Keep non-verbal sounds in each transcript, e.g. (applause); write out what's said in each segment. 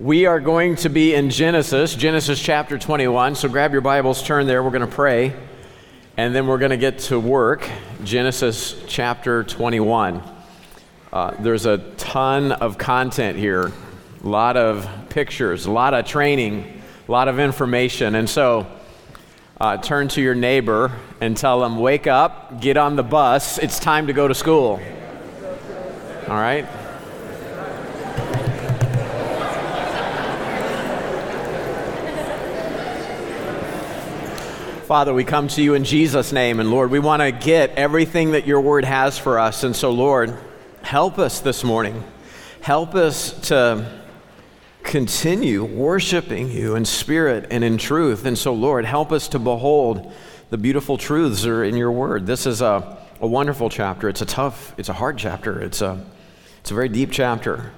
We are going to be in Genesis, Genesis chapter 21. So grab your Bibles, turn there. We're going to pray, and then we're going to get to work. Genesis chapter 21. Uh, there's a ton of content here, a lot of pictures, a lot of training, a lot of information. And so uh, turn to your neighbor and tell them, wake up, get on the bus, it's time to go to school. All right? Father, we come to you in Jesus' name, and Lord, we want to get everything that your word has for us. And so, Lord, help us this morning. Help us to continue worshiping you in spirit and in truth. And so, Lord, help us to behold the beautiful truths that are in your word. This is a, a wonderful chapter. It's a tough, it's a hard chapter. It's a, it's a very deep chapter.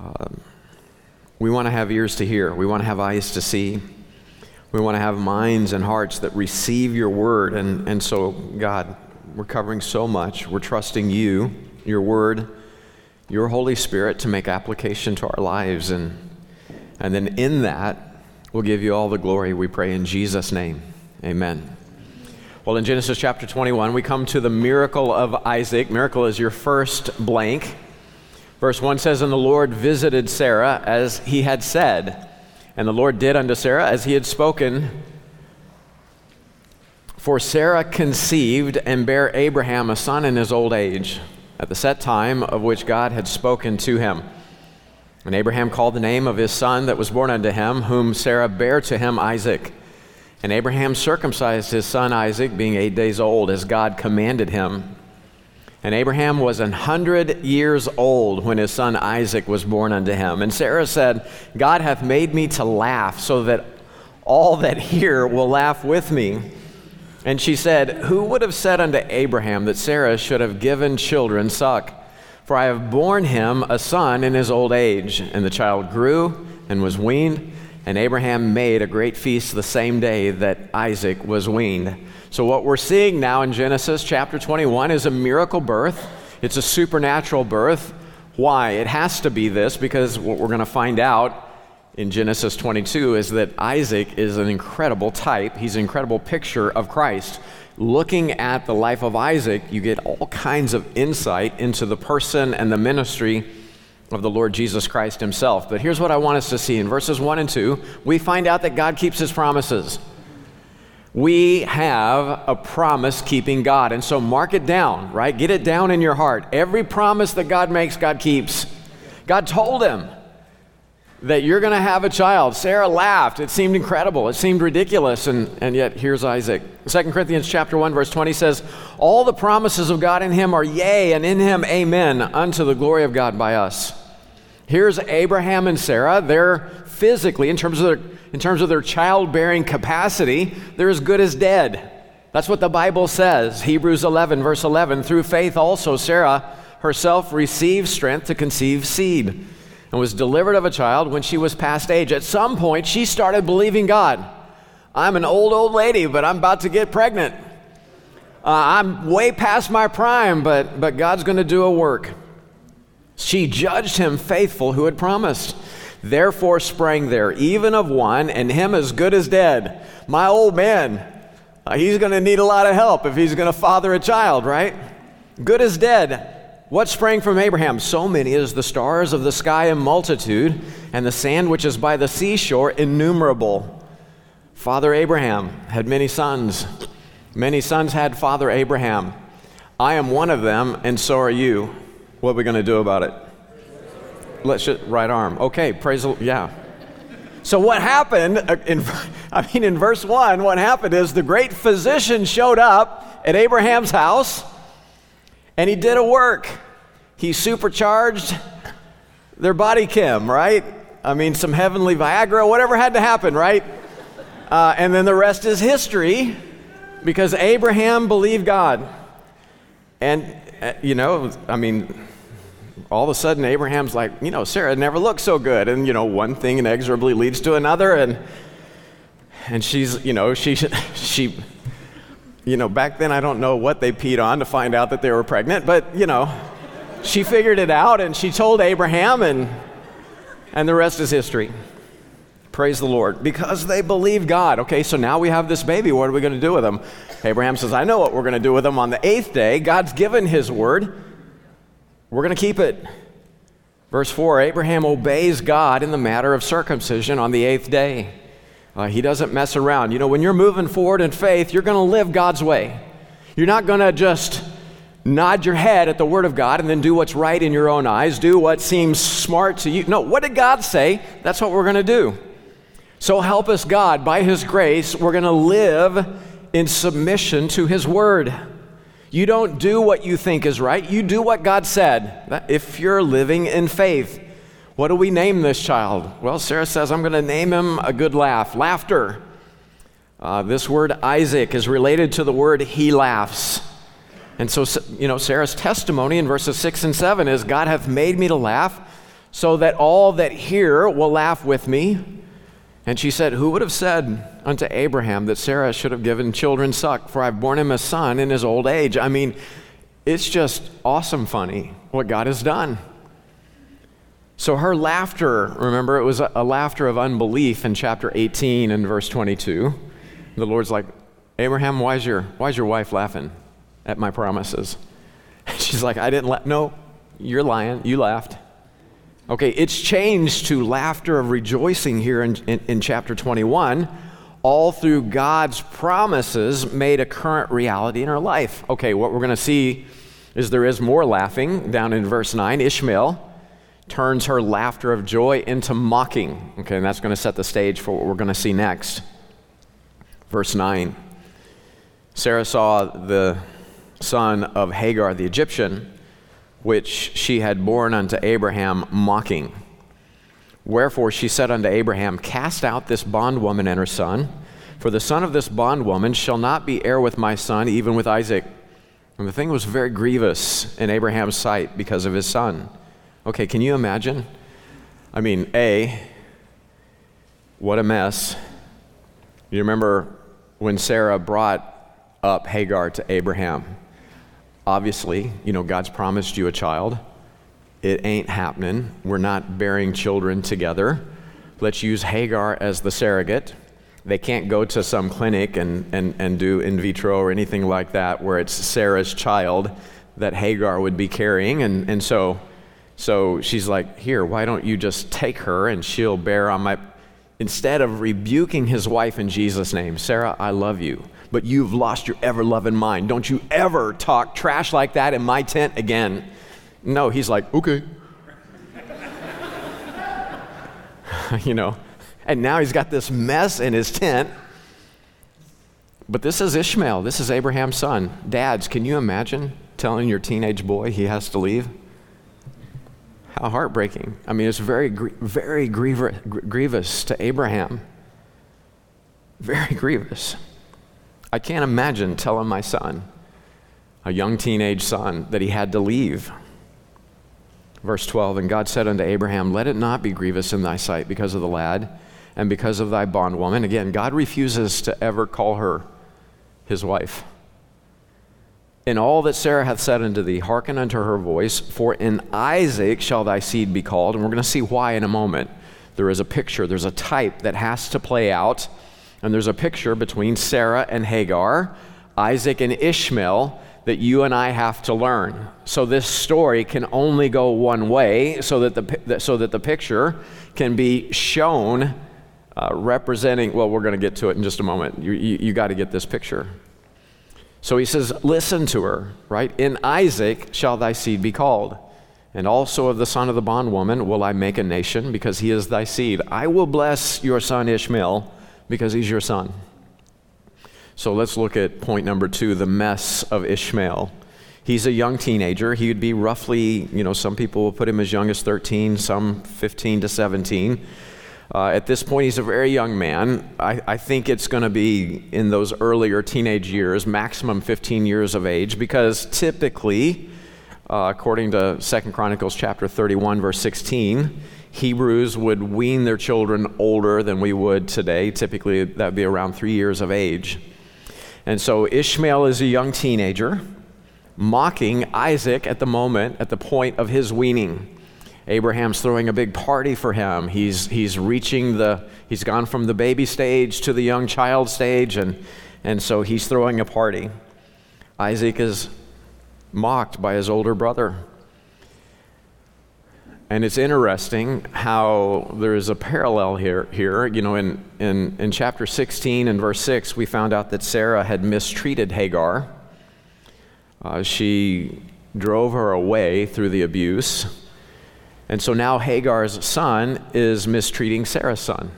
Um, we want to have ears to hear, we want to have eyes to see. We want to have minds and hearts that receive your word. And, and so, God, we're covering so much. We're trusting you, your word, your Holy Spirit to make application to our lives. And, and then in that, we'll give you all the glory, we pray in Jesus' name. Amen. Well, in Genesis chapter 21, we come to the miracle of Isaac. Miracle is your first blank. Verse 1 says, And the Lord visited Sarah as he had said. And the Lord did unto Sarah as he had spoken. For Sarah conceived and bare Abraham a son in his old age, at the set time of which God had spoken to him. And Abraham called the name of his son that was born unto him, whom Sarah bare to him Isaac. And Abraham circumcised his son Isaac, being eight days old, as God commanded him. And Abraham was an hundred years old when his son Isaac was born unto him. And Sarah said, God hath made me to laugh, so that all that hear will laugh with me. And she said, Who would have said unto Abraham that Sarah should have given children suck? For I have borne him a son in his old age. And the child grew and was weaned. And Abraham made a great feast the same day that Isaac was weaned. So, what we're seeing now in Genesis chapter 21 is a miracle birth. It's a supernatural birth. Why? It has to be this because what we're going to find out in Genesis 22 is that Isaac is an incredible type. He's an incredible picture of Christ. Looking at the life of Isaac, you get all kinds of insight into the person and the ministry of the Lord Jesus Christ himself. But here's what I want us to see in verses 1 and 2 we find out that God keeps his promises. We have a promise keeping God. And so mark it down, right? Get it down in your heart. Every promise that God makes, God keeps. God told him that you're going to have a child. Sarah laughed. It seemed incredible. It seemed ridiculous. And, and yet, here's Isaac. 2 Corinthians chapter 1, verse 20 says, All the promises of God in him are yea, and in him amen, unto the glory of God by us. Here's Abraham and Sarah. They're physically, in terms of their in terms of their childbearing capacity, they're as good as dead. That's what the Bible says. Hebrews 11, verse 11. Through faith also, Sarah herself received strength to conceive seed and was delivered of a child when she was past age. At some point, she started believing God. I'm an old, old lady, but I'm about to get pregnant. Uh, I'm way past my prime, but, but God's going to do a work. She judged him faithful who had promised. Therefore sprang there, even of one, and him as good as dead. My old man, uh, he's going to need a lot of help if he's going to father a child, right? Good as dead. What sprang from Abraham? So many as the stars of the sky in multitude, and the sand which is by the seashore innumerable. Father Abraham had many sons. Many sons had Father Abraham. I am one of them, and so are you. What are we going to do about it? Let's just, right arm. Okay, praise the yeah. So what happened uh, in (laughs) I mean in verse 1 what happened is the great physician showed up at Abraham's house and he did a work. He supercharged their body chem, right? I mean some heavenly Viagra, whatever had to happen, right? Uh, and then the rest is history because Abraham believed God. And uh, you know, I mean all of a sudden Abraham's like, you know, Sarah never looked so good. And, you know, one thing inexorably leads to another. And, and she's, you know, she, (laughs) she, you know, back then I don't know what they peed on to find out that they were pregnant, but, you know, she figured it out and she told Abraham and, And the rest is history. Praise the Lord. Because they believe God. Okay, so now we have this baby. What are we going to do with him? Abraham says, I know what we're going to do with him on the eighth day. God's given his word. We're going to keep it. Verse 4 Abraham obeys God in the matter of circumcision on the eighth day. Uh, he doesn't mess around. You know, when you're moving forward in faith, you're going to live God's way. You're not going to just nod your head at the Word of God and then do what's right in your own eyes, do what seems smart to you. No, what did God say? That's what we're going to do. So help us, God, by His grace, we're going to live in submission to His Word. You don't do what you think is right, you do what God said. If you're living in faith, what do we name this child? Well, Sarah says, I'm going to name him a good laugh, laughter. Uh, this word Isaac is related to the word he laughs. And so, you know, Sarah's testimony in verses 6 and 7 is God hath made me to laugh so that all that hear will laugh with me. And she said, Who would have said unto Abraham that Sarah should have given children suck? For I've borne him a son in his old age. I mean, it's just awesome funny what God has done. So her laughter, remember, it was a, a laughter of unbelief in chapter 18 and verse 22. The Lord's like, Abraham, why's your, why's your wife laughing? at my promises. (laughs) She's like, I didn't laugh. No, you're lying. You laughed. Okay, it's changed to laughter of rejoicing here in, in, in, chapter 21, all through God's promises made a current reality in her life. Okay, what we're going to see is there is more laughing down in verse 9. Ishmael turns her laughter of joy into mocking. Okay, and that's going to set the stage for what we're going to see next. Verse 9 Sarah saw the son of Hagar the Egyptian, which she had borne unto Abraham, mocking. Wherefore she said unto Abraham, Cast out this bondwoman and her son, for the son of this bondwoman shall not be heir with my son, even with Isaac. And the thing was very grievous in Abraham's sight because of his son. Okay, can you imagine? I mean, A, what a mess. You remember when Sarah brought up Hagar to Abraham? Obviously, you know, God's promised you a child. It ain't happening. We're not bearing children together. Let's use Hagar as the surrogate. They can't go to some clinic and, and, and do in vitro or anything like that where it's Sarah's child that Hagar would be carrying. And, and so, so she's like, Here, why don't you just take her and she'll bear on my. Instead of rebuking his wife in Jesus' name, Sarah, I love you but you've lost your ever loving mind. Don't you ever talk trash like that in my tent again. No, he's like, okay. (laughs) you know, and now he's got this mess in his tent. But this is Ishmael. This is Abraham's son. Dads, can you imagine telling your teenage boy he has to leave? How heartbreaking. I mean, it's very, very grievous to Abraham. Very (laughs) grievous. I can't imagine telling my son, a young teenage son, that he had to leave. Verse 12 And God said unto Abraham, Let it not be grievous in thy sight because of the lad and because of thy bondwoman. Again, God refuses to ever call her his wife. In all that Sarah hath said unto thee, hearken unto her voice, for in Isaac shall thy seed be called. And we're going to see why in a moment. There is a picture, there's a type that has to play out and there's a picture between Sarah and Hagar, Isaac and Ishmael that you and I have to learn. So this story can only go one way so that the, so that the picture can be shown uh, representing, well, we're going to get to it in just a moment. You, you, you got to get this picture. So he says, Listen to her, right? In Isaac shall thy seed be called. And also of the son of the bondwoman will I make a nation, because he is thy seed. I will bless your son Ishmael because he's your son. So let's look at point number two the mess of Ishmael. He's a young teenager. He would be roughly, you know, some people will put him as young as 13, some 15 to 17. Uh, at this point, he's a very young man. I, I think it's going to be in those earlier teenage years, maximum 15 years of age, because typically, uh, according to Second Chronicles chapter 31, verse 16, Hebrews would wean their children older than we would today. Typically, that would be around three years of age. And so Ishmael is a young teenager, mocking Isaac at the moment, at the point of his weaning. Abraham's throwing a big party for him. He's, he's reaching the, he's gone from the baby stage to the young child stage, and, and so he's throwing a party. Isaac is mocked by his older brother. And it's interesting how there is a parallel here. here. You know, in, in, in chapter 16 and verse 6, we found out that Sarah had mistreated Hagar. Uh, she drove her away through the abuse. And so now Hagar's son is mistreating Sarah's son.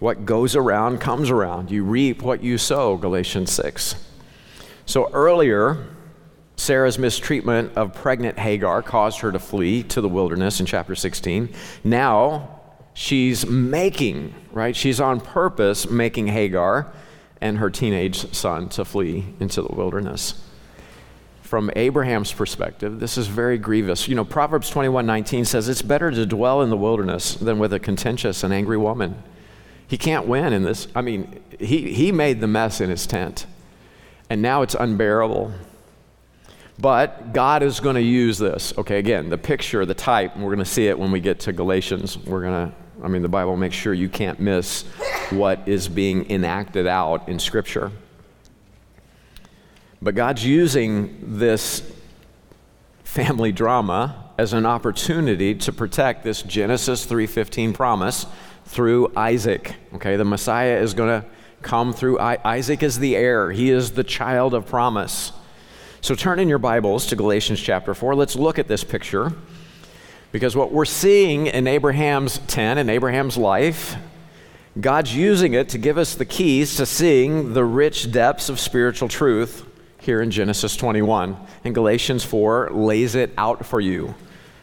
What goes around comes around. You reap what you sow, Galatians 6. So earlier, Sarah's mistreatment of pregnant Hagar caused her to flee to the wilderness in chapter 16. Now she's making, right? She's on purpose making Hagar and her teenage son to flee into the wilderness from Abraham's perspective, this is very grievous. You know, Proverbs 21:19 says it's better to dwell in the wilderness than with a contentious and angry woman. He can't win in this. I mean, he, he made the mess in his tent, and now it's unbearable. But God is going to use this. Okay, again, the picture, the type, we're going to see it when we get to Galatians. We're going to, I mean, the Bible makes sure you can't miss what is being enacted out in Scripture. But God's using this family drama as an opportunity to protect this Genesis 3:15 promise through Isaac. Okay, the Messiah is going to come through I- Isaac is the heir. He is the child of promise. So turn in your Bibles to Galatians chapter 4. Let's look at this picture. Because what we're seeing in Abraham's tent, in Abraham's life, God's using it to give us the keys to seeing the rich depths of spiritual truth here in Genesis 21. And Galatians 4 lays it out for you.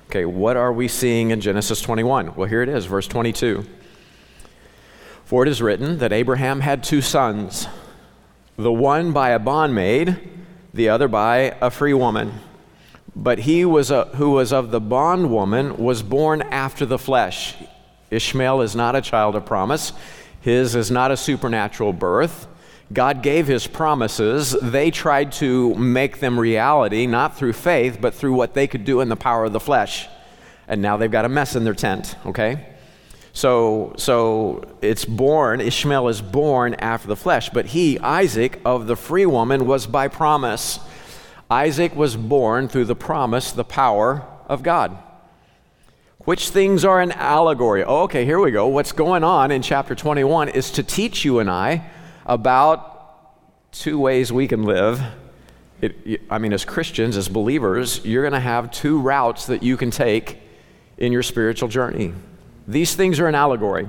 Okay, what are we seeing in Genesis 21? Well, here it is, verse 22. For it is written that Abraham had two sons, the one by a bondmaid, the other by a free woman. But he was a, who was of the bondwoman was born after the flesh. Ishmael is not a child of promise. His is not a supernatural birth. God gave his promises. They tried to make them reality, not through faith, but through what they could do in the power of the flesh. And now they've got a mess in their tent, okay? So, so it's born, Ishmael is born after the flesh, but he, Isaac, of the free woman, was by promise. Isaac was born through the promise, the power of God. Which things are an allegory? Oh, okay, here we go. What's going on in chapter 21 is to teach you and I about two ways we can live. It, I mean, as Christians, as believers, you're going to have two routes that you can take in your spiritual journey. These things are an allegory.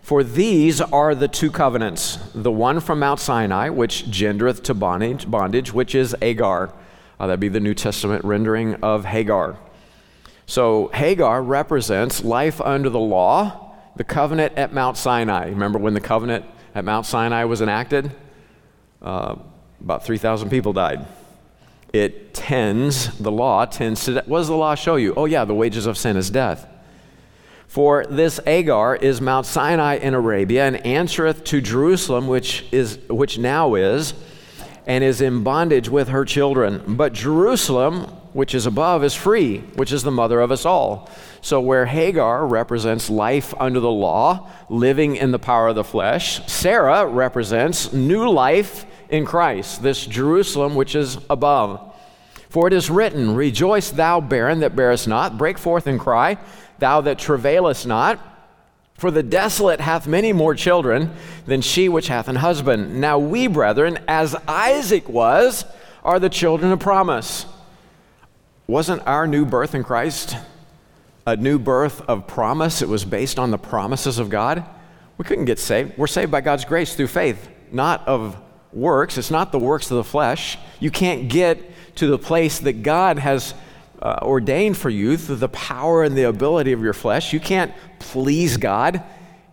For these are the two covenants the one from Mount Sinai, which gendereth to bondage, bondage which is Agar. Uh, that'd be the New Testament rendering of Hagar. So Hagar represents life under the law, the covenant at Mount Sinai. Remember when the covenant at Mount Sinai was enacted, uh, about 3,000 people died. It tends, the law tends to, what does the law show you? Oh, yeah, the wages of sin is death. For this Agar is Mount Sinai in Arabia, and answereth to Jerusalem, which, is, which now is, and is in bondage with her children. But Jerusalem, which is above, is free, which is the mother of us all. So, where Hagar represents life under the law, living in the power of the flesh, Sarah represents new life in Christ, this Jerusalem which is above. For it is written, Rejoice, thou barren that bearest not, break forth and cry, thou that travailest not. For the desolate hath many more children than she which hath an husband. Now we, brethren, as Isaac was, are the children of promise. Wasn't our new birth in Christ a new birth of promise. It was based on the promises of God. We couldn't get saved. We're saved by God's grace through faith, not of works. It's not the works of the flesh. You can't get to the place that God has uh, ordained for you through the power and the ability of your flesh. You can't please God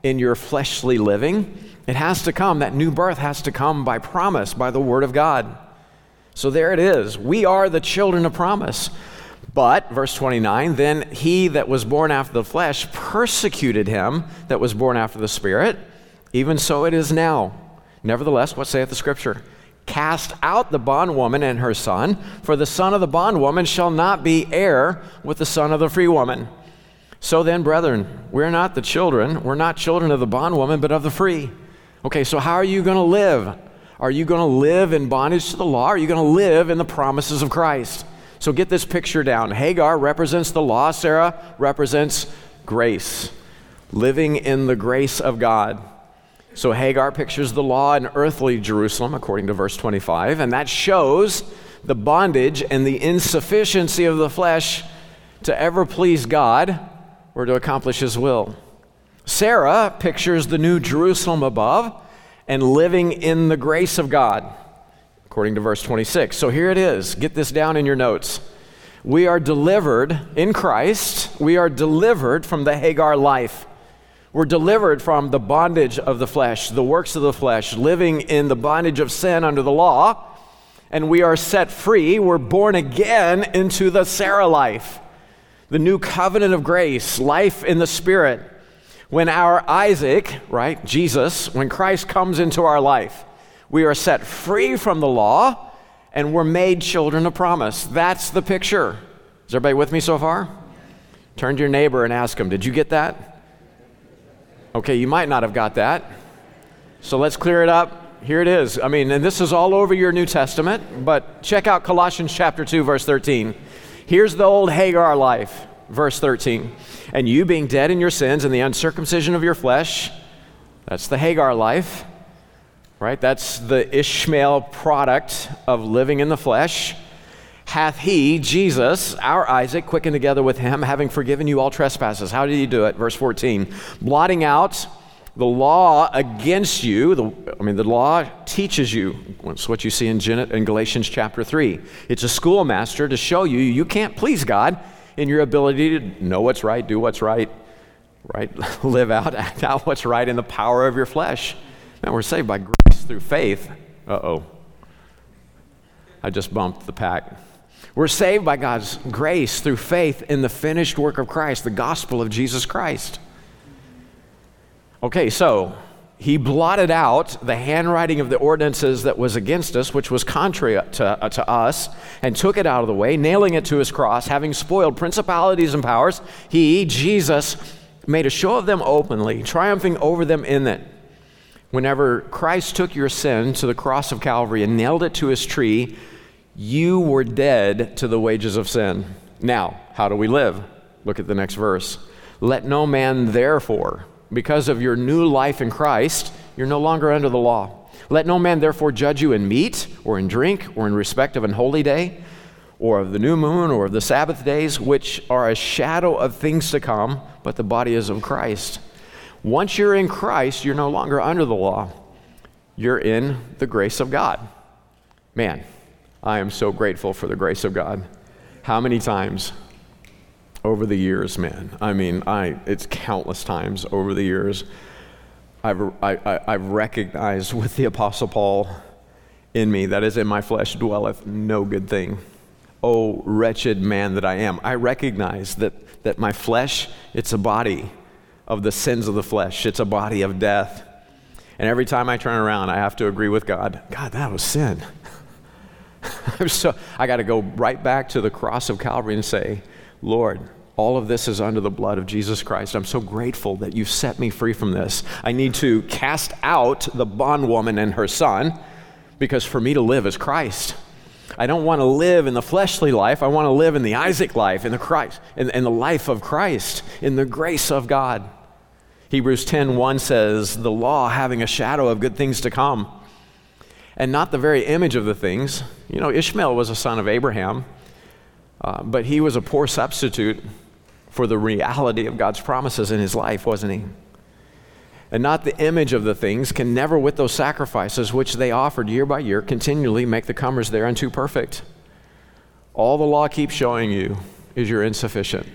in your fleshly living. It has to come, that new birth has to come by promise, by the Word of God. So there it is. We are the children of promise. But, verse 29, then he that was born after the flesh persecuted him that was born after the Spirit. Even so it is now. Nevertheless, what saith the Scripture? Cast out the bondwoman and her son, for the son of the bondwoman shall not be heir with the son of the free woman. So then, brethren, we're not the children, we're not children of the bondwoman, but of the free. Okay, so how are you going to live? Are you going to live in bondage to the law? Are you going to live in the promises of Christ? So get this picture down. Hagar represents the law, Sarah represents grace, living in the grace of God. So Hagar pictures the law in earthly Jerusalem, according to verse 25, and that shows the bondage and the insufficiency of the flesh to ever please God or to accomplish His will. Sarah pictures the new Jerusalem above and living in the grace of God, according to verse 26. So here it is. Get this down in your notes. We are delivered in Christ, we are delivered from the Hagar life. We're delivered from the bondage of the flesh, the works of the flesh, living in the bondage of sin under the law, and we are set free. We're born again into the Sarah life, the new covenant of grace, life in the Spirit. When our Isaac, right, Jesus, when Christ comes into our life, we are set free from the law and we're made children of promise. That's the picture. Is everybody with me so far? Turn to your neighbor and ask him, Did you get that? Okay, you might not have got that. So let's clear it up. Here it is. I mean, and this is all over your New Testament, but check out Colossians chapter 2 verse 13. Here's the old Hagar life, verse 13. And you being dead in your sins and the uncircumcision of your flesh, that's the Hagar life. Right? That's the Ishmael product of living in the flesh hath he, Jesus, our Isaac, quickened together with him, having forgiven you all trespasses. How did he do it? Verse 14. Blotting out the law against you. The, I mean, the law teaches you. It's what you see in, in Galatians chapter 3. It's a schoolmaster to show you you can't please God in your ability to know what's right, do what's right, right? (laughs) Live out, act out what's right in the power of your flesh. Now we're saved by grace through faith. Uh oh. I just bumped the pack. We're saved by God's grace through faith in the finished work of Christ, the gospel of Jesus Christ. Okay, so he blotted out the handwriting of the ordinances that was against us, which was contrary to, uh, to us, and took it out of the way, nailing it to his cross, having spoiled principalities and powers. He, Jesus, made a show of them openly, triumphing over them in it. Whenever Christ took your sin to the cross of Calvary and nailed it to his tree, you were dead to the wages of sin. Now, how do we live? Look at the next verse. Let no man, therefore, because of your new life in Christ, you're no longer under the law. Let no man, therefore, judge you in meat or in drink or in respect of an holy day or of the new moon or of the Sabbath days, which are a shadow of things to come, but the body is of Christ. Once you're in Christ, you're no longer under the law. You're in the grace of God. Man, I am so grateful for the grace of God. How many times over the years, man? I mean, I, it's countless times over the years. I've, I, I, I've recognized with the Apostle Paul in me that is in my flesh dwelleth no good thing. Oh, wretched man that I am. I recognize that, that my flesh, it's a body of the sins of the flesh, it's a body of death. And every time I turn around, I have to agree with God God, that was sin. (laughs) (laughs) so I got to go right back to the cross of Calvary and say, Lord, all of this is under the blood of Jesus Christ. I'm so grateful that you've set me free from this. I need to cast out the bondwoman and her son because for me to live is Christ. I don't want to live in the fleshly life. I want to live in the Isaac life, in the Christ, in, in the life of Christ, in the grace of God. Hebrews 10:1 says, "The law having a shadow of good things to come." And not the very image of the things. You know, Ishmael was a son of Abraham, uh, but he was a poor substitute for the reality of God's promises in his life, wasn't he? And not the image of the things can never, with those sacrifices which they offered year by year, continually make the comers thereunto perfect. All the law keeps showing you is you're insufficient.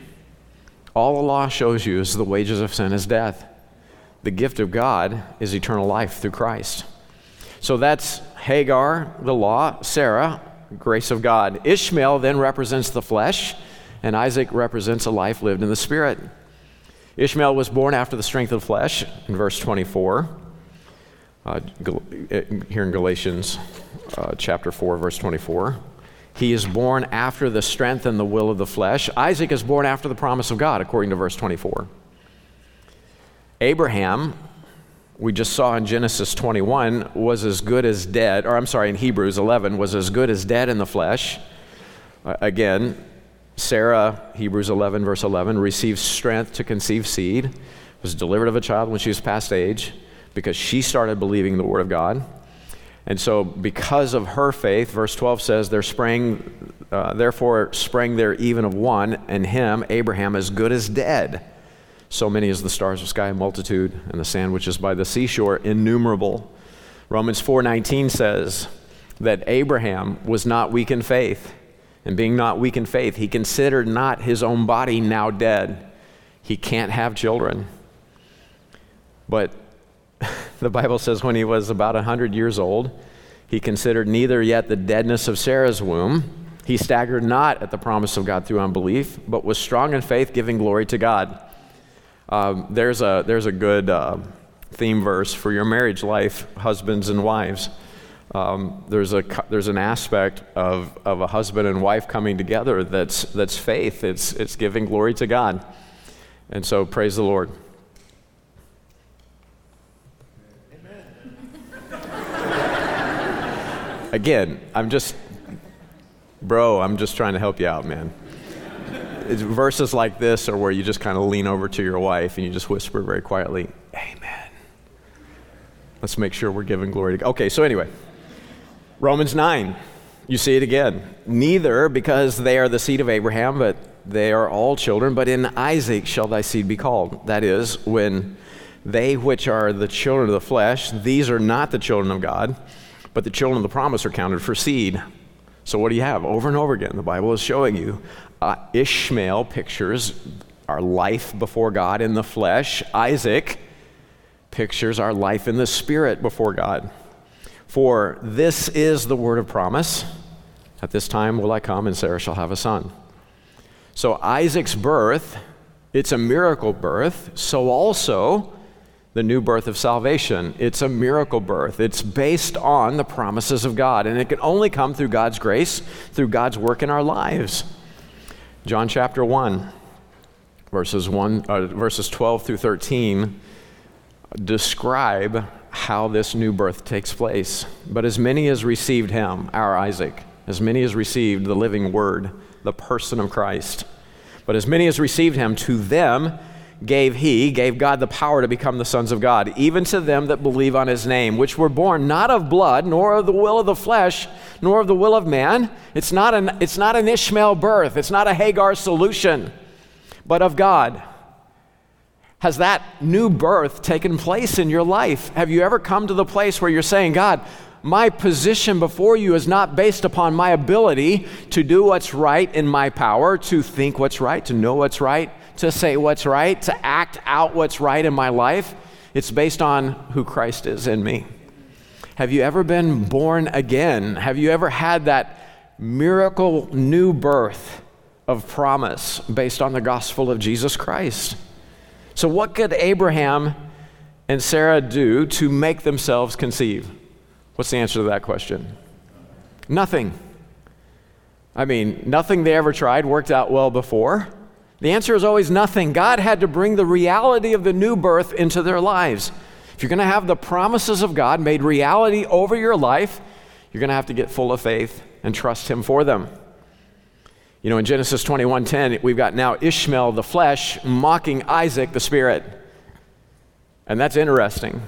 All the law shows you is the wages of sin is death. The gift of God is eternal life through Christ. So that's Hagar, the law, Sarah, grace of God. Ishmael then represents the flesh, and Isaac represents a life lived in the spirit. Ishmael was born after the strength of the flesh, in verse 24. Uh, here in Galatians uh, chapter 4, verse 24. He is born after the strength and the will of the flesh. Isaac is born after the promise of God, according to verse 24. Abraham, we just saw in Genesis 21, was as good as dead, or I'm sorry, in Hebrews 11, was as good as dead in the flesh. Uh, again, Sarah, Hebrews 11, verse 11, received strength to conceive seed, was delivered of a child when she was past age because she started believing the Word of God. And so, because of her faith, verse 12 says, there sprang, uh, therefore sprang there even of one, and him, Abraham, as good as dead. So many as the stars of sky, multitude, and the sand which is by the seashore, innumerable. Romans 4:19 says that Abraham was not weak in faith, and being not weak in faith, he considered not his own body now dead. He can't have children. But (laughs) the Bible says when he was about 100 years old, he considered neither yet the deadness of Sarah's womb. He staggered not at the promise of God through unbelief, but was strong in faith, giving glory to God. Um, there's, a, there's a good uh, theme verse for your marriage life, husbands and wives. Um, there's, a, there's an aspect of, of a husband and wife coming together that's, that's faith, it's, it's giving glory to God. And so, praise the Lord. Again, I'm just, bro, I'm just trying to help you out, man. Verses like this are where you just kind of lean over to your wife and you just whisper very quietly, Amen. Let's make sure we're giving glory to God. Okay, so anyway, Romans 9, you see it again. Neither because they are the seed of Abraham, but they are all children, but in Isaac shall thy seed be called. That is, when they which are the children of the flesh, these are not the children of God but the children of the promise are counted for seed. So, what do you have? Over and over again, the Bible is showing you uh, Ishmael pictures our life before God in the flesh, Isaac pictures our life in the spirit before God. For this is the word of promise. At this time will I come, and Sarah shall have a son. So, Isaac's birth, it's a miracle birth. So, also, the new birth of salvation. It's a miracle birth. It's based on the promises of God, and it can only come through God's grace, through God's work in our lives. John chapter 1, verses, 1, uh, verses 12 through 13 describe how this new birth takes place. But as many as received him, our Isaac, as many as received the living word, the person of Christ, but as many as received him, to them, gave he, gave God the power to become the sons of God, even to them that believe on his name, which were born not of blood, nor of the will of the flesh, nor of the will of man. It's not an, it's not an Ishmael birth, it's not a Hagar solution, but of God. Has that new birth taken place in your life? Have you ever come to the place where you're saying, God, my position before you is not based upon my ability to do what's right in my power, to think what's right, to know what's right, to say what's right, to act out what's right in my life. It's based on who Christ is in me. Have you ever been born again? Have you ever had that miracle new birth of promise based on the gospel of Jesus Christ? So, what could Abraham and Sarah do to make themselves conceive? What's the answer to that question? Nothing. I mean, nothing they ever tried worked out well before. The answer is always nothing. God had to bring the reality of the new birth into their lives. If you're going to have the promises of God made reality over your life, you're going to have to get full of faith and trust Him for them. You know, in Genesis 21:10, we've got now Ishmael the flesh mocking Isaac the spirit. And that's interesting.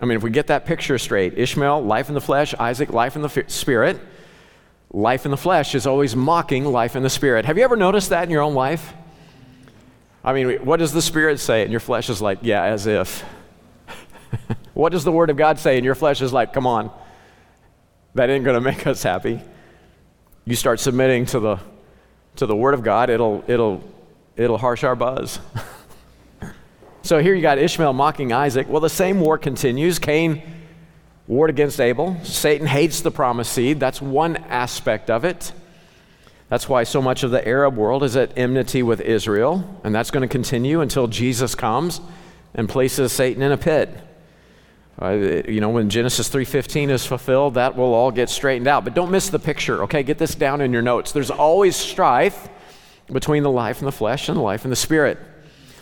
I mean, if we get that picture straight, Ishmael, life in the flesh, Isaac, life in the spirit, life in the flesh is always mocking life in the spirit. Have you ever noticed that in your own life? I mean, what does the Spirit say? And your flesh is like, yeah, as if. (laughs) what does the Word of God say? And your flesh is like, come on. That ain't going to make us happy. You start submitting to the, to the Word of God, it'll, it'll, it'll harsh our buzz. (laughs) so here you got Ishmael mocking Isaac. Well, the same war continues. Cain warred against Abel. Satan hates the promised seed. That's one aspect of it. That's why so much of the Arab world is at enmity with Israel, and that's going to continue until Jesus comes and places Satan in a pit. Uh, you know, when Genesis 3:15 is fulfilled, that will all get straightened out. But don't miss the picture, okay? Get this down in your notes. There's always strife between the life and the flesh and the life and the spirit.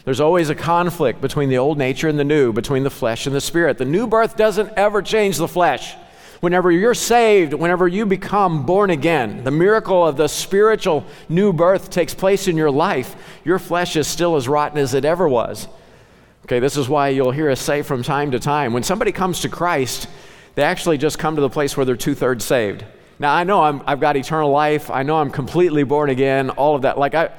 There's always a conflict between the old nature and the new, between the flesh and the spirit. The new birth doesn't ever change the flesh. Whenever you're saved, whenever you become born again, the miracle of the spiritual new birth takes place in your life, your flesh is still as rotten as it ever was. Okay, this is why you'll hear us say from time to time when somebody comes to Christ, they actually just come to the place where they're two thirds saved. Now, I know i have got eternal life. I know I'm completely born again, all of that. Like, I,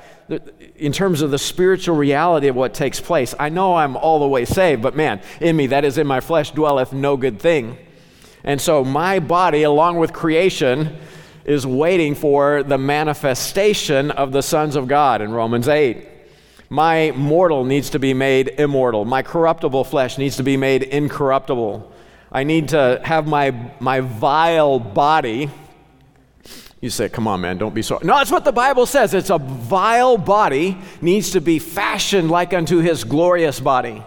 in terms of the spiritual reality of what takes place, I know I'm all the way saved, but man, in me, that is in my flesh, dwelleth no good thing. And so, my body, along with creation, is waiting for the manifestation of the sons of God in Romans 8. My mortal needs to be made immortal. My corruptible flesh needs to be made incorruptible. I need to have my, my vile body. You say, come on, man, don't be so. No, that's what the Bible says. It's a vile body needs to be fashioned like unto his glorious body.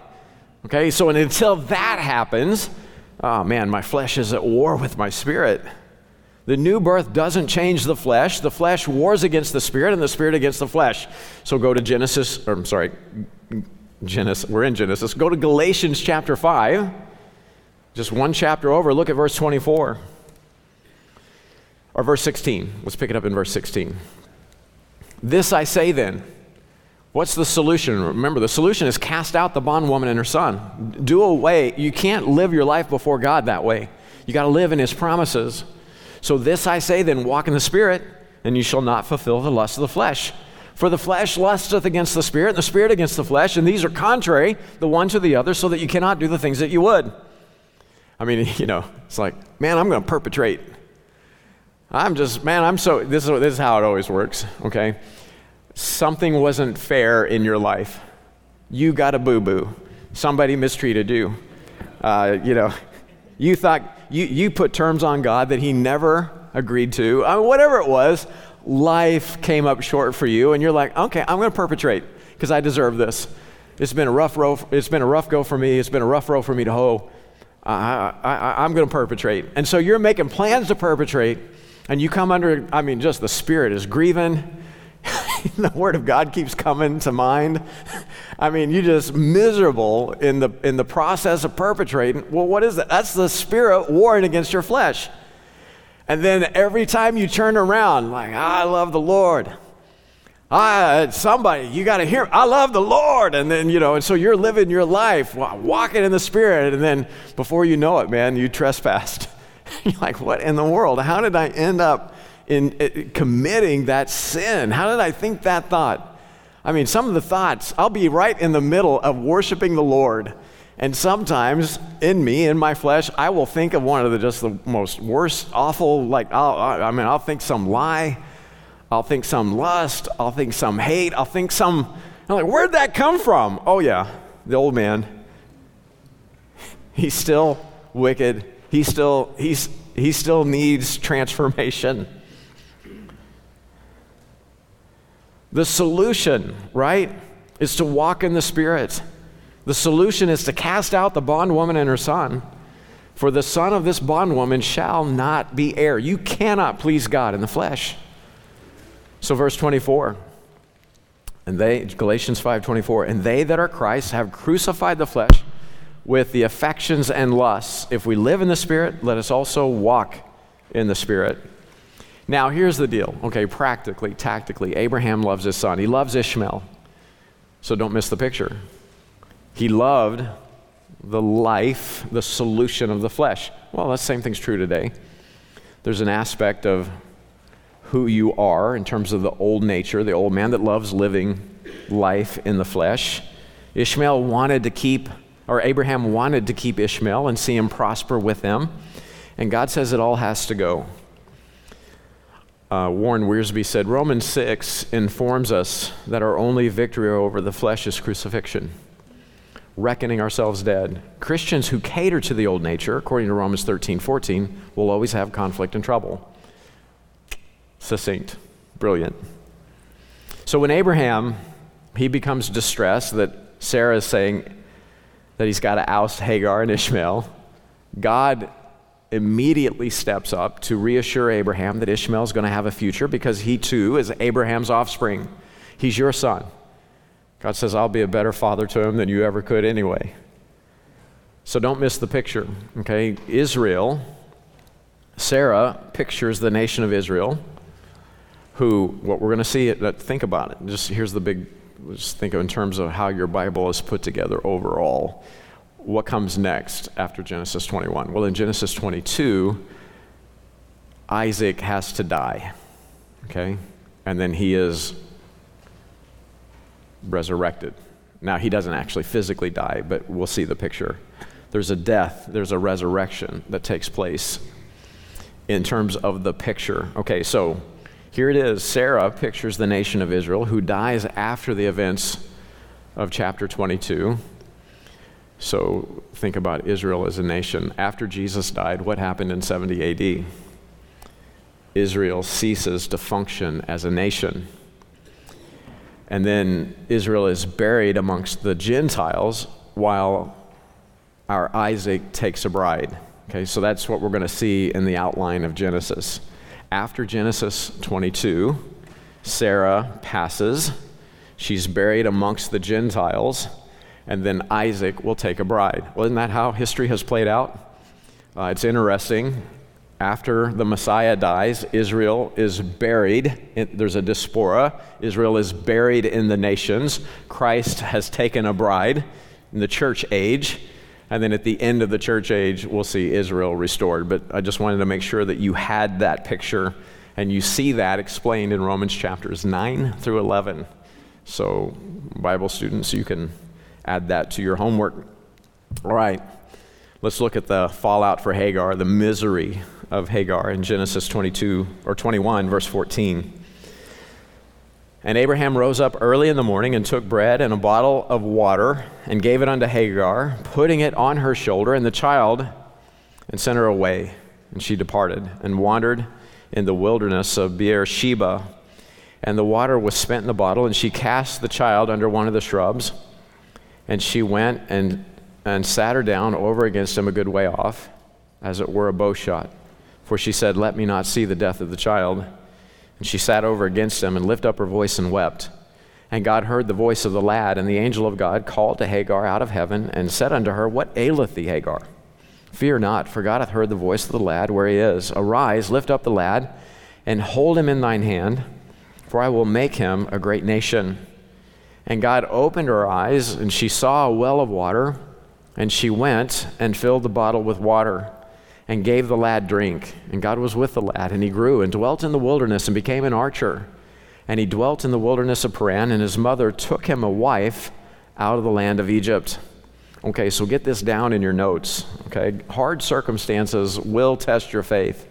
Okay, so until that happens, oh man, my flesh is at war with my spirit. The new birth doesn't change the flesh. The flesh wars against the spirit and the spirit against the flesh. So go to Genesis, or I'm sorry, Genesis, we're in Genesis. Go to Galatians chapter 5. Just one chapter over, look at verse 24. Or verse 16. Let's pick it up in verse 16. This I say then. What's the solution? Remember, the solution is cast out the bondwoman and her son. Do away. You can't live your life before God that way. You got to live in his promises. So this I say then walk in the Spirit, and you shall not fulfill the lust of the flesh. For the flesh lusteth against the Spirit, and the Spirit against the flesh, and these are contrary the one to the other, so that you cannot do the things that you would. I mean, (laughs) you know, it's like, man, I'm going to perpetrate. I'm just, man, I'm so, this is, this is how it always works, okay? Something wasn't fair in your life. You got a boo boo. Somebody mistreated you. Uh, you know, you thought you, you put terms on God that He never agreed to. I mean, whatever it was, life came up short for you, and you're like, okay, I'm going to perpetrate because I deserve this. It's been a rough row. It's been a rough go for me. It's been a rough row for me to hoe. I, I, I'm going to perpetrate. And so you're making plans to perpetrate, and you come under. I mean, just the spirit is grieving. (laughs) the word of God keeps coming to mind. I mean, you just miserable in the in the process of perpetrating. Well, what is that? That's the spirit warring against your flesh. And then every time you turn around, like, I love the Lord. I, somebody, you got to hear, I love the Lord. And then, you know, and so you're living your life walking in the Spirit. And then before you know it, man, you trespassed. (laughs) you're like, what in the world? How did I end up in, in committing that sin? How did I think that thought? I mean, some of the thoughts, I'll be right in the middle of worshiping the Lord. And sometimes in me, in my flesh, I will think of one of the just the most worst, awful, like, I'll, I mean, I'll think some lie. I'll think some lust. I'll think some hate. I'll think some, I'm like, where'd that come from? Oh, yeah, the old man. He's still wicked. He still, he's, he still needs (laughs) transformation. The solution, right, is to walk in the Spirit. The solution is to cast out the bondwoman and her son. For the son of this bondwoman shall not be heir. You cannot please God in the flesh. So verse 24. And they Galatians 5:24, and they that are Christ have crucified the flesh with the affections and lusts. If we live in the spirit, let us also walk in the spirit. Now, here's the deal. Okay, practically, tactically, Abraham loves his son. He loves Ishmael. So don't miss the picture. He loved the life, the solution of the flesh. Well, that same thing's true today. There's an aspect of who you are in terms of the old nature, the old man that loves living life in the flesh. Ishmael wanted to keep, or Abraham wanted to keep Ishmael and see him prosper with them. And God says it all has to go uh, Warren Wiersbe said Romans 6 informs us that our only victory over the flesh is crucifixion, reckoning ourselves dead. Christians who cater to the old nature, according to Romans 13 14, will always have conflict and trouble. Succinct, brilliant. So when Abraham he becomes distressed that Sarah is saying that he's got to oust Hagar and Ishmael, God immediately steps up to reassure Abraham that Ishmael is going to have a future because he too is Abraham's offspring. He's your son. God says, I'll be a better father to him than you ever could anyway. So don't miss the picture, okay? Israel, Sarah pictures the nation of Israel, who, what we're going to see, think about it. Just here's the big, just think of in terms of how your Bible is put together overall what comes next after Genesis 21? Well, in Genesis 22, Isaac has to die, okay? And then he is resurrected. Now, he doesn't actually physically die, but we'll see the picture. There's a death, there's a resurrection that takes place in terms of the picture. Okay, so here it is. Sarah pictures the nation of Israel who dies after the events of chapter 22. So think about Israel as a nation. After Jesus died, what happened in 70 AD? Israel ceases to function as a nation. And then Israel is buried amongst the Gentiles while our Isaac takes a bride. Okay, so that's what we're going to see in the outline of Genesis. After Genesis 22, Sarah passes. She's buried amongst the Gentiles and then Isaac will take a bride. Well, isn't that how history has played out? Uh, it's interesting. After the Messiah dies, Israel is buried. In, there's a diaspora. Israel is buried in the nations. Christ has taken a bride in the church age. And then at the end of the church age, we'll see Israel restored. But I just wanted to make sure that you had that picture and you see that explained in Romans chapters 9 through 11. So, Bible students, you can add that to your homework. All right, let's look at the fallout for Hagar, the misery of Hagar in Genesis 22 or 21, verse 14. And Abraham rose up early in the morning and took bread and a bottle of water and gave it unto Hagar, putting it on her shoulder and the child, and sent her away. And she departed and wandered in the wilderness of Beersheba. And the water was spent in the bottle, and she cast the child under one of the shrubs. And she went and, and sat her down over against him a good way off, as it were a bow shot. For she said, Let me not see the death of the child. And she sat over against him and lifted up her voice and wept. And God heard the voice of the lad, and the angel of God called to Hagar out of heaven and said unto her, What aileth thee, Hagar? Fear not, for God hath heard the voice of the lad where he is. Arise, lift up the lad, and hold him in thine hand, for I will make him a great nation. And God opened her eyes, and she saw a well of water. And she went and filled the bottle with water and gave the lad drink. And God was with the lad, and he grew and dwelt in the wilderness and became an archer. And he dwelt in the wilderness of Paran, and his mother took him a wife out of the land of Egypt. Okay, so get this down in your notes. Okay, hard circumstances will test your faith.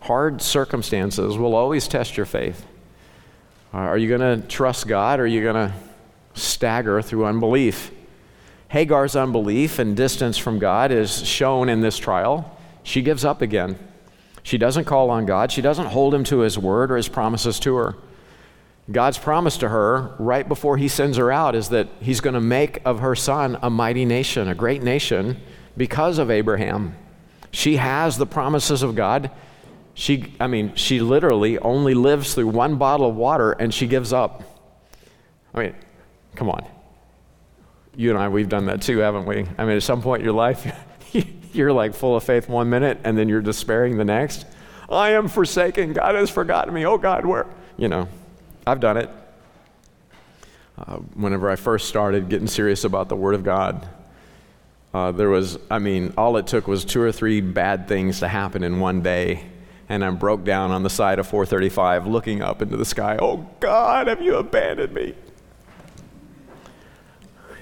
Hard circumstances will always test your faith. Uh, are you going to trust God or are you going to stagger through unbelief? Hagar's unbelief and distance from God is shown in this trial. She gives up again. She doesn't call on God. She doesn't hold him to his word or his promises to her. God's promise to her right before he sends her out is that he's going to make of her son a mighty nation, a great nation, because of Abraham. She has the promises of God. She, I mean, she literally only lives through one bottle of water and she gives up. I mean, come on. You and I, we've done that too, haven't we? I mean, at some point in your life, (laughs) you're like full of faith one minute and then you're despairing the next. I am forsaken. God has forgotten me. Oh, God, where? You know, I've done it. Uh, whenever I first started getting serious about the Word of God, uh, there was, I mean, all it took was two or three bad things to happen in one day and I'm broke down on the side of 435 looking up into the sky. Oh God, have you abandoned me?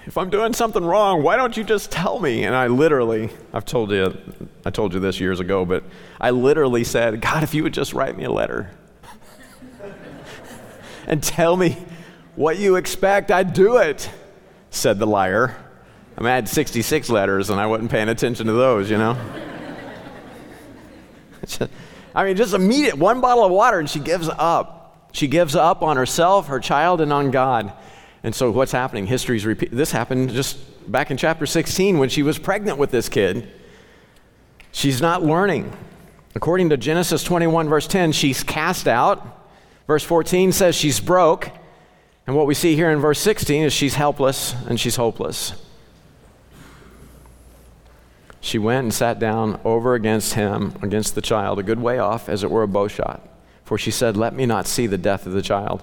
If I'm doing something wrong, why don't you just tell me? And I literally, I've told you, I told you this years ago, but I literally said, God, if you would just write me a letter (laughs) and tell me what you expect, I'd do it, said the liar. I mean, I had 66 letters and I wasn't paying attention to those, you know? (laughs) I mean, just immediate, one bottle of water, and she gives up. She gives up on herself, her child, and on God. And so, what's happening? History's repeat. This happened just back in chapter 16 when she was pregnant with this kid. She's not learning. According to Genesis 21, verse 10, she's cast out. Verse 14 says she's broke. And what we see here in verse 16 is she's helpless and she's hopeless. She went and sat down over against him, against the child, a good way off, as it were a bow shot. For she said, Let me not see the death of the child.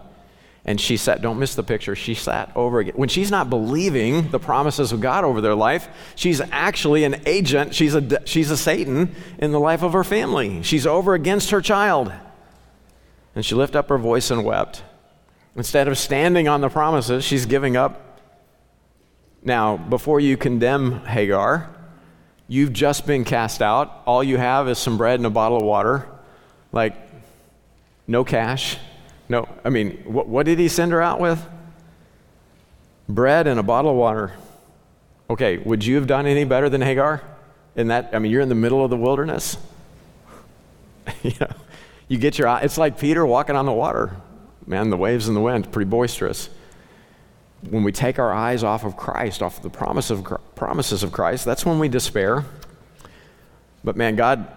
And she sat, don't miss the picture, she sat over again. When she's not believing the promises of God over their life, she's actually an agent, she's a, she's a Satan in the life of her family. She's over against her child. And she lifted up her voice and wept. Instead of standing on the promises, she's giving up. Now, before you condemn Hagar, you've just been cast out. All you have is some bread and a bottle of water. Like, no cash. No, I mean, what, what did he send her out with? Bread and a bottle of water. Okay, would you have done any better than Hagar? In that, I mean, you're in the middle of the wilderness. (laughs) you know, you get your eye, it's like Peter walking on the water. Man, the waves and the wind, pretty boisterous. When we take our eyes off of Christ, off of the promise of, promises of Christ, that's when we despair. But man, God,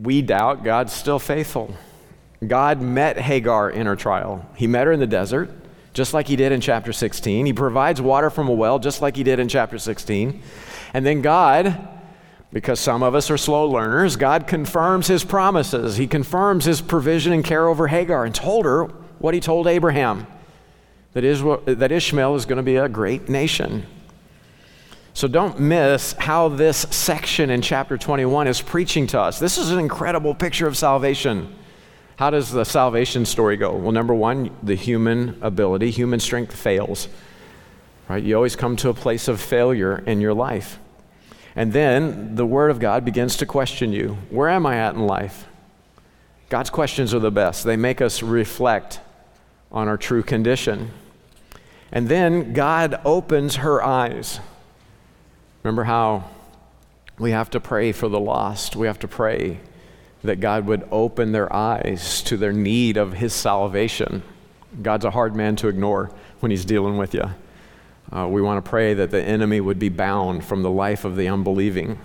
we doubt, God's still faithful. God met Hagar in her trial. He met her in the desert, just like he did in chapter 16. He provides water from a well, just like he did in chapter 16. And then God, because some of us are slow learners, God confirms his promises. He confirms his provision and care over Hagar and told her what he told Abraham that, that Ishmael is going to be a great nation. So don't miss how this section in chapter 21 is preaching to us. This is an incredible picture of salvation. How does the salvation story go? Well, number one, the human ability, human strength fails. Right? You always come to a place of failure in your life. And then the Word of God begins to question you Where am I at in life? God's questions are the best. They make us reflect on our true condition. And then God opens her eyes. Remember how we have to pray for the lost, we have to pray that God would open their eyes to their need of His salvation. God's a hard man to ignore when He's dealing with you. Uh, we want to pray that the enemy would be bound from the life of the unbelieving,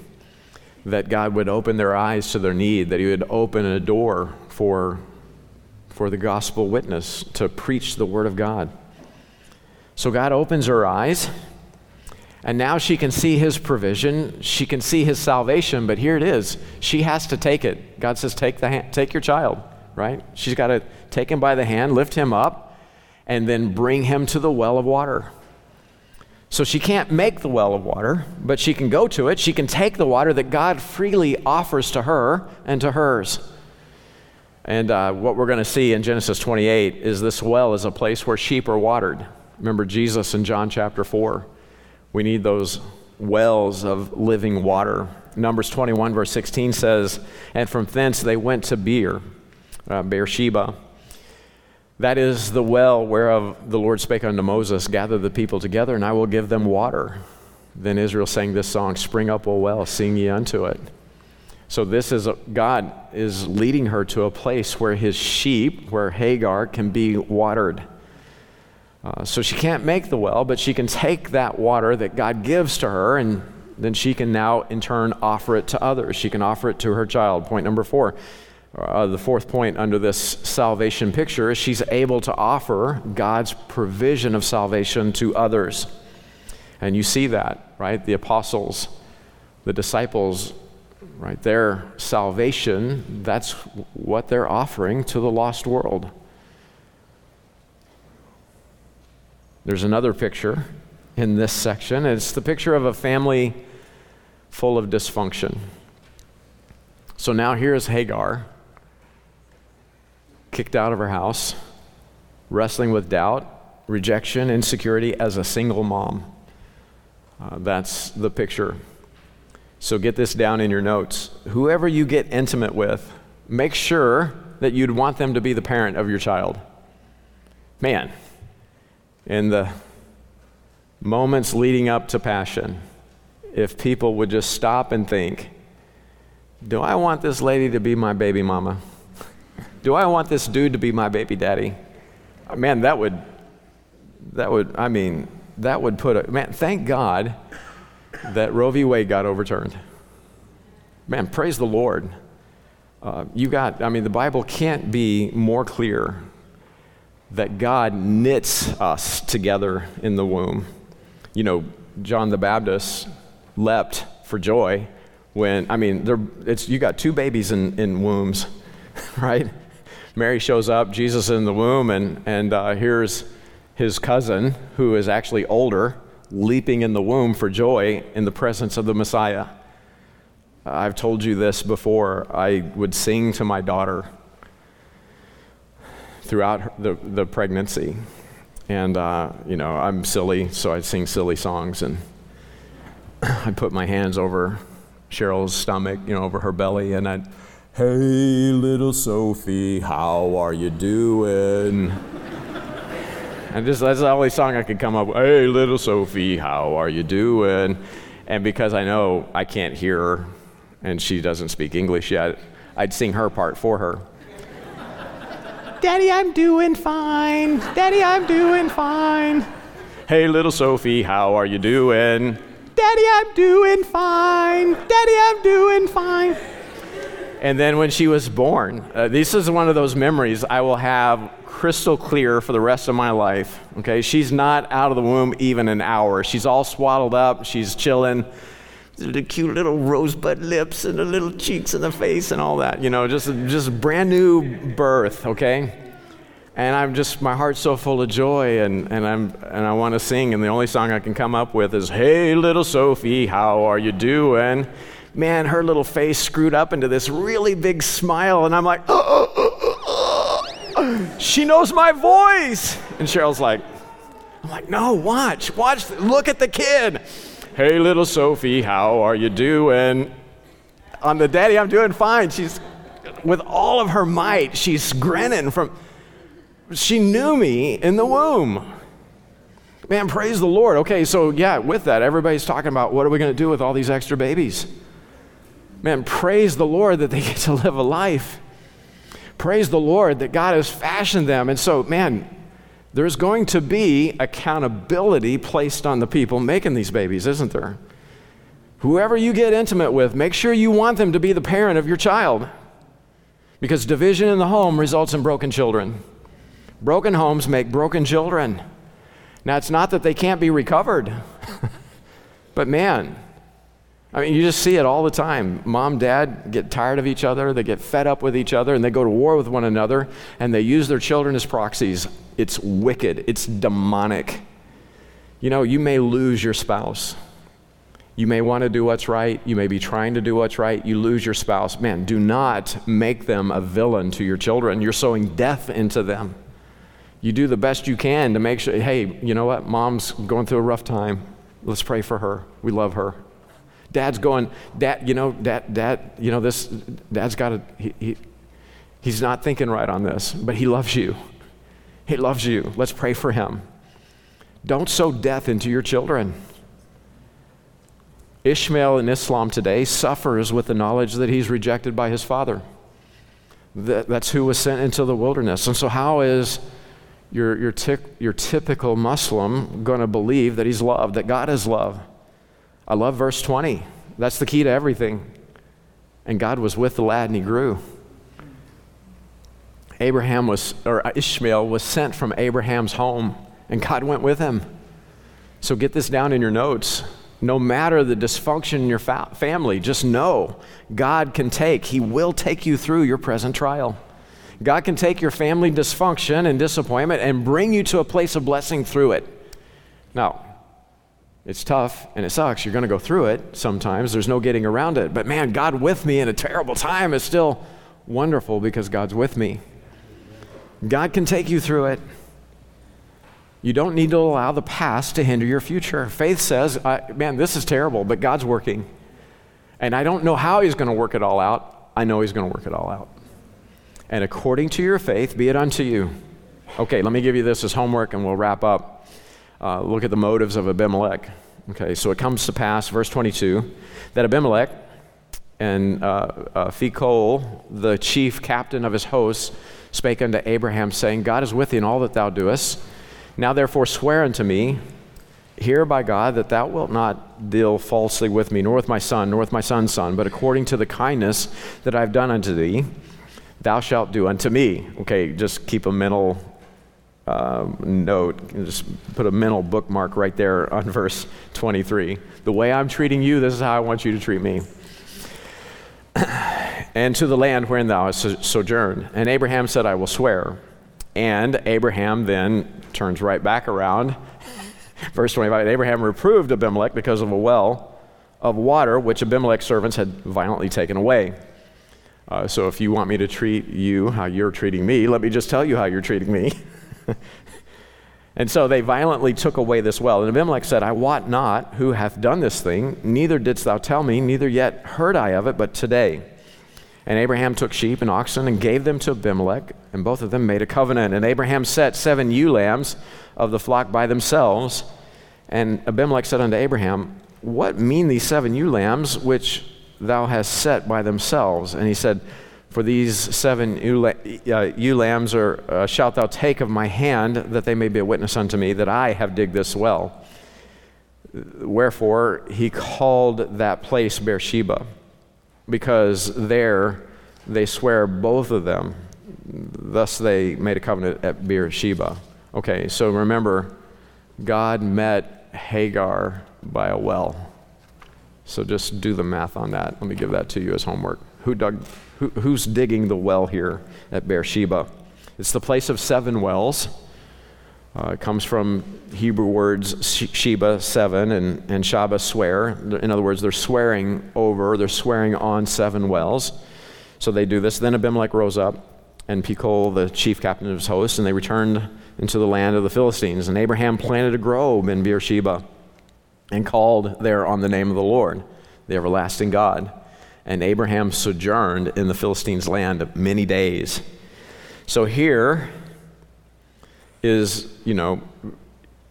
that God would open their eyes to their need, that He would open a door for, for the gospel witness to preach the Word of God. So God opens her eyes. And now she can see his provision. She can see his salvation, but here it is. She has to take it. God says, Take, the hand, take your child, right? She's got to take him by the hand, lift him up, and then bring him to the well of water. So she can't make the well of water, but she can go to it. She can take the water that God freely offers to her and to hers. And uh, what we're going to see in Genesis 28 is this well is a place where sheep are watered. Remember Jesus in John chapter 4 we need those wells of living water. Numbers 21, verse 16 says, And from thence they went to Beer, uh, Beersheba. That is the well whereof the Lord spake unto Moses, Gather the people together, and I will give them water. Then Israel sang this song, Spring up, O well, sing ye unto it. So this is a, God is leading her to a place where his sheep, where Hagar can be watered. Uh, so she can't make the well, but she can take that water that God gives to her, and then she can now, in turn, offer it to others. She can offer it to her child. Point number four. Uh, the fourth point under this salvation picture is she's able to offer God's provision of salvation to others. And you see that, right? The apostles, the disciples, right? Their salvation, that's what they're offering to the lost world. There's another picture in this section. It's the picture of a family full of dysfunction. So now here's Hagar, kicked out of her house, wrestling with doubt, rejection, insecurity as a single mom. Uh, that's the picture. So get this down in your notes. Whoever you get intimate with, make sure that you'd want them to be the parent of your child. Man, in the moments leading up to passion, if people would just stop and think, do I want this lady to be my baby mama? Do I want this dude to be my baby daddy? Man, that would, that would, I mean, that would put a, man, thank God that Roe v. Wade got overturned. Man, praise the Lord. Uh, you got, I mean, the Bible can't be more clear that God knits us together in the womb. You know, John the Baptist leapt for joy when, I mean, it's, you got two babies in, in wombs, (laughs) right? Mary shows up, Jesus in the womb, and, and uh, here's his cousin, who is actually older, leaping in the womb for joy in the presence of the Messiah. I've told you this before. I would sing to my daughter throughout the, the pregnancy. And, uh, you know, I'm silly, so I'd sing silly songs. And I'd put my hands over Cheryl's stomach, you know, over her belly, and I'd, hey, little Sophie, how are you doing? and just that's the only song I could come up with. Hey, little Sophie, how are you doing? And because I know I can't hear her and she doesn't speak English yet, I'd sing her part for her. Daddy, I'm doing fine. Daddy, I'm doing fine. Hey, little Sophie, how are you doing? Daddy, I'm doing fine. Daddy, I'm doing fine. And then when she was born, uh, this is one of those memories I will have crystal clear for the rest of my life. Okay, she's not out of the womb even an hour. She's all swaddled up. She's chilling. The cute little rosebud lips and the little cheeks and the face and all that. You know, just just brand new birth. Okay and I'm just my heart's so full of joy and, and I'm and I want to sing and the only song I can come up with is Hey little Sophie, how are you doing? Man, her little face screwed up into this really big smile and I'm like, oh, oh, oh, she knows my voice. And Cheryl's like, I'm like, no, watch, watch, look at the kid. Hey little Sophie, how are you doing? On the daddy, I'm doing fine. She's with all of her might, she's grinning from she knew me in the womb. Man, praise the Lord. Okay, so yeah, with that, everybody's talking about what are we going to do with all these extra babies? Man, praise the Lord that they (laughs) get to live a life. Praise the Lord that God has fashioned them. And so, man, there's going to be accountability placed on the people making these babies, isn't there? Whoever you get intimate with, make sure you want them to be the parent of your child. Because division in the home results in broken children. Broken homes make broken children. Now, it's not that they can't be recovered, (laughs) but man, I mean, you just see it all the time. Mom, dad get tired of each other, they get fed up with each other, and they go to war with one another, and they use their children as proxies. It's wicked, it's demonic. You know, you may lose your spouse. You may want to do what's right. You may be trying to do what's right. You lose your spouse. Man, do not make them a villain to your children. You're sowing death into them you do the best you can to make sure, hey, you know what? Mom's going through a rough time. Let's pray for her. We love her. Dad's going, dad, you know, dad, dad, you know, this, dad's got to, he, he, he's not thinking right on this, but he loves you. He loves you. Let's pray for him. Don't sow death into your children. Ishmael in Islam today suffers with the knowledge that he's rejected by his father. That, that's who was sent into the wilderness. And so, how is your, your, tic, your typical Muslim going to believe that he's loved, that God is love. I love verse 20. That's the key to everything. And God was with the lad and he grew. Abraham was, or Ishmael was sent from Abraham's home, and God went with him. So get this down in your notes. No matter the dysfunction in your fa- family, just know God can take, He will take you through your present trial. God can take your family dysfunction and disappointment and bring you to a place of blessing through it. Now, it's tough and it sucks. You're going to go through it sometimes. There's no getting around it. But man, God with me in a terrible time is still wonderful because God's with me. God can take you through it. You don't need to allow the past to hinder your future. Faith says, man, this is terrible, but God's working. And I don't know how He's going to work it all out. I know He's going to work it all out and according to your faith be it unto you. Okay, let me give you this as homework and we'll wrap up. Uh, look at the motives of Abimelech. Okay, so it comes to pass, verse 22, that Abimelech and uh, uh, Phicol, the chief captain of his hosts, spake unto Abraham, saying, God is with thee in all that thou doest. Now therefore swear unto me, here by God that thou wilt not deal falsely with me, nor with my son, nor with my son's son, but according to the kindness that I've done unto thee, thou shalt do unto me. Okay, just keep a mental uh, note, just put a mental bookmark right there on (laughs) verse 23. The way I'm treating you, this is how I want you to treat me. (clears throat) and to the land wherein thou hast sojourned. And Abraham said, I will swear. And Abraham then turns right back around (laughs) Verse 25 Abraham reproved Abimelech because of a well of water which Abimelech's servants had violently taken away. Uh, so if you want me to treat you how you're treating me, let me just tell you how you're treating me. (laughs) (laughs) and so they violently took away this well. And Abimelech said, I wot not who hath done this thing, neither didst thou tell me, neither yet heard I of it, but today. And Abraham took sheep and oxen and gave them to Abimelech, and both of them made a covenant. And Abraham set seven ewe lambs of the flock by themselves. And Abimelech said unto Abraham, What mean these seven ewe lambs which thou hast set by themselves? And he said, For these seven ewe, uh, lambs are, uh, shalt thou take of my hand, that they may be a witness unto me that I have digged this well. Wherefore he called that place Beersheba, because there they swear both of them. Thus they made a covenant at Beersheba. Okay, so remember, God met Hagar by a well. So just do the math on that. Let me give that to you as homework. Who dug, who, who's digging the well here at Beersheba? It's the place of seven wells. Uh, it comes from Hebrew words Sheba, seven, and, and Shaba, swear. In other words, they're swearing over, they're swearing on seven wells. So they do this. Then Abimelech rose up and Phicol, the chief captain of his host, and they returned into the land of the Philistines. And Abraham planted a grove in Beersheba and called there on the name of the Lord, the everlasting God. And Abraham sojourned in the Philistines' land many days. So here is, you know,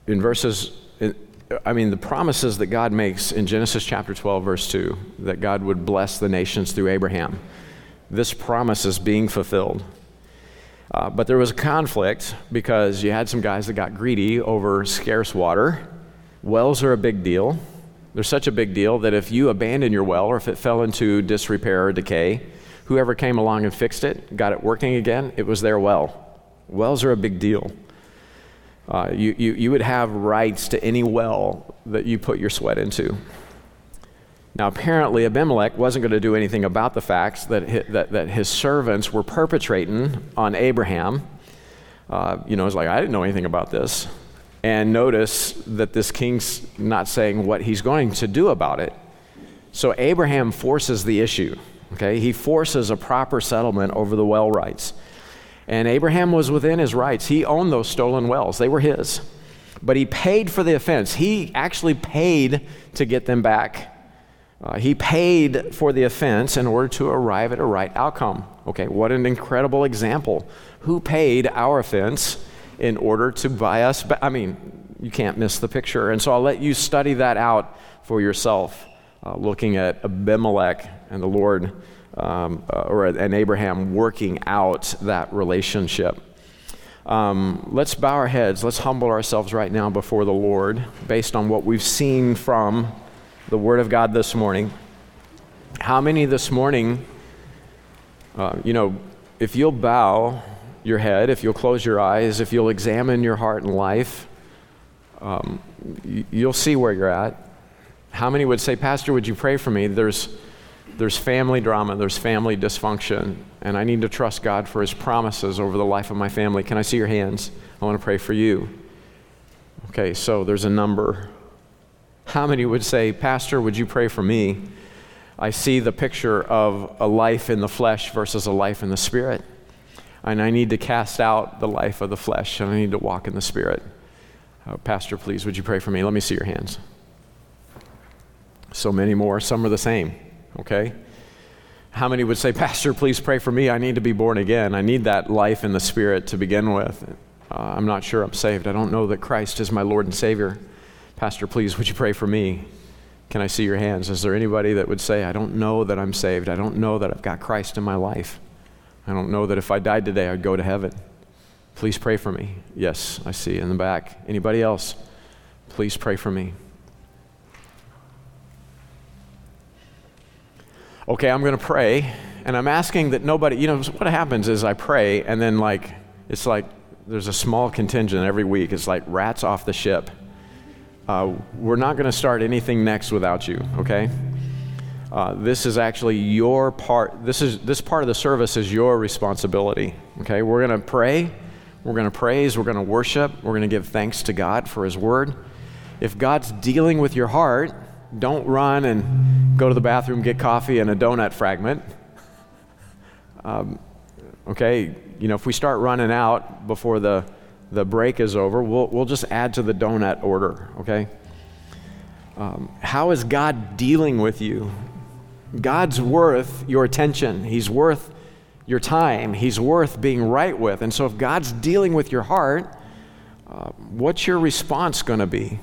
in verses, I mean, the promises that God makes in Genesis chapter 12, verse 2, that God would bless the nations through Abraham. This promise is being fulfilled. Uh, but there was a conflict because you had some guys that got greedy over scarce water. Wells are a big deal. They're such a big deal that if you abandon your well or if it fell into disrepair or decay, whoever came along and fixed it, got it working again, it was their well. Wells are a big deal. Uh, you, you, you would have rights to any well that you put your sweat into. Now, apparently, Abimelech wasn't going to do anything about the facts that his, that, that his servants were perpetrating on Abraham. Uh, you know, it's like, I didn't know anything about this. And notice that this king's not saying what he's going to do about it. So Abraham forces the issue, okay? He forces a proper settlement over the well rights. And Abraham was within his rights. He owned those stolen wells, they were his. But he paid for the offense. He actually paid to get them back. Uh, he paid for the offense in order to arrive at a right outcome. Okay, what an incredible example. Who paid our offense in order to buy us back? I mean, you can't miss the picture. And so I'll let you study that out for yourself, uh, looking at Abimelech and the Lord, um, uh, or and Abraham working out that relationship. Um, let's bow our heads. Let's humble ourselves right now before the Lord based on what we've seen from the Word of God this morning. How many this morning, uh, you know, if you'll bow your head, if you'll close your eyes, if you'll examine your heart and life, um, you'll see where you're at. How many would say, Pastor, would you pray for me? There's, there's family drama, there's family dysfunction, and I need to trust God for His promises over the life of my family. Can I see your hands? I want to pray for you. Okay, so there's a number. How many would say, Pastor, would you pray for me? I see the picture of a life in the flesh versus a life in the spirit. And I need to cast out the life of the flesh and I need to walk in the spirit. Uh, Pastor, please, would you pray for me? Let me see your hands. So many more. Some are the same, okay? How many would say, Pastor, please pray for me? I need to be born again. I need that life in the spirit to begin with. Uh, I'm not sure I'm saved. I don't know that Christ is my Lord and Savior. Pastor, please, would you pray for me? Can I see your hands? Is there anybody that would say, I don't know that I'm saved? I don't know that I've got Christ in my life. I don't know that if I died today, I'd go to heaven. Please pray for me. Yes, I see in the back. Anybody else? please pray for me. Okay, I'm going to pray, and I'm asking that nobody, you know, what happens is I pray, and then, like, it's like there's a small contingent every week. It's like rats off the ship. Uh, we're not going to start anything next without you, okay? Uh, this is actually your part. This is this part of the service is your responsibility. Okay, we're going to pray, we're going to praise, we're going to worship, we're going to give thanks to God for His Word. If God's dealing with your heart, don't run and go to the bathroom, get coffee and a donut fragment. Um, okay, you know, if we start running out before the, the break is over, we'll, we'll just add to the donut order, okay? Um, how is God dealing with you? God's worth your attention. He's worth your time. He's worth being right with. And so if God's dealing with your heart, uh, what's your response going to be?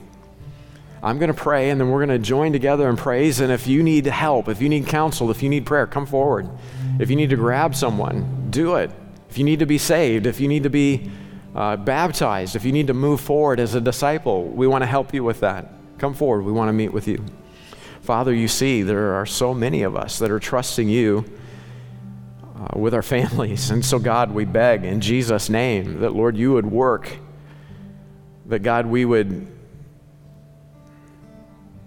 I'm going to pray, and then we're going to join together in praise. And if you need help, if you need counsel, if you need prayer, come forward. If you need to grab someone, do it. If you need to be saved, if you need to be uh, baptized, if you need to move forward as a disciple, we want to help you with that. Come forward. We want to meet with you. Father, you see there are so many of us that are trusting you uh, with our (laughs) families. And so, God, we beg in Jesus' name that, Lord, you would work, that, God, we would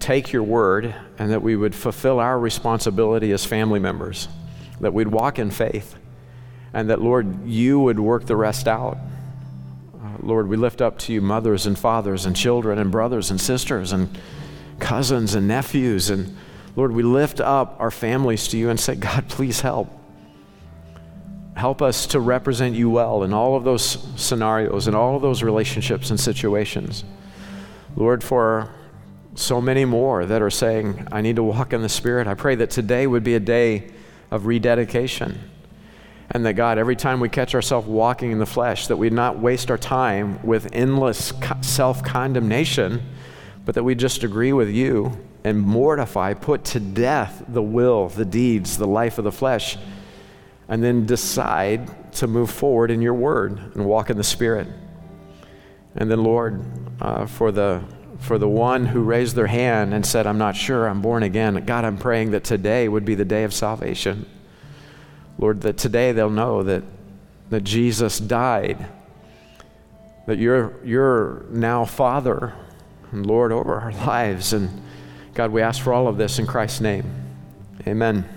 take your word and that we would fulfill our responsibility as family members, that we'd walk in faith, and that, Lord, you would work the rest out. Uh, Lord, we lift up to you mothers and fathers and children and brothers and sisters and cousins and nephews. And Lord, we lift up our families to you and say, God, please help. Help us to represent you well in all of those scenarios and all of those relationships and situations. Lord, for so many more that are saying, I need to walk in the Spirit. I pray that today would be a day of rededication. And that God, every time we catch ourselves walking in the flesh, that we not waste our time with endless self condemnation, but that we just agree with you and mortify, put to death the will, the deeds, the life of the flesh, and then decide to move forward in your word and walk in the Spirit. And then, Lord, uh, for the for the one who raised their hand and said, I'm not sure, I'm born again. God, I'm praying that today would be the day of salvation. Lord, that today they'll know that, that Jesus died, that you're, you're now Father and Lord over our (laughs) lives. And God, we ask for all of this in Christ's name. Amen.